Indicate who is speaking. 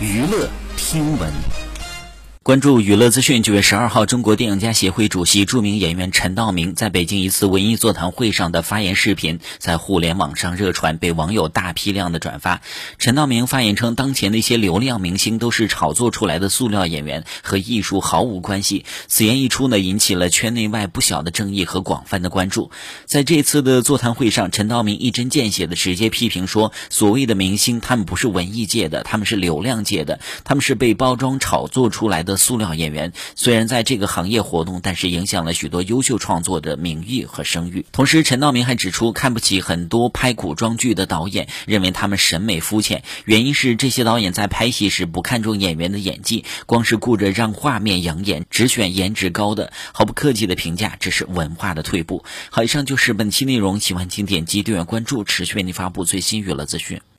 Speaker 1: 娱乐听闻。
Speaker 2: 关注娱乐资讯。九月十二号，中国电影家协会主席、著名演员陈道明在北京一次文艺座谈会上的发言视频在互联网上热传，被网友大批量的转发。陈道明发言称，当前的一些流量明星都是炒作出来的塑料演员，和艺术毫无关系。此言一出呢，引起了圈内外不小的争议和广泛的关注。在这次的座谈会上，陈道明一针见血的直接批评说，所谓的明星，他们不是文艺界的，他们是流量界的，他们是被包装炒作出来的。塑料演员虽然在这个行业活动，但是影响了许多优秀创作的名誉和声誉。同时，陈道明还指出，看不起很多拍古装剧的导演，认为他们审美肤浅。原因是这些导演在拍戏时不看重演员的演技，光是顾着让画面养眼，只选颜值高的。毫不客气的评价，这是文化的退步。好，以上就是本期内容，喜欢请点击订阅关注，持续为您发布最新娱乐资讯。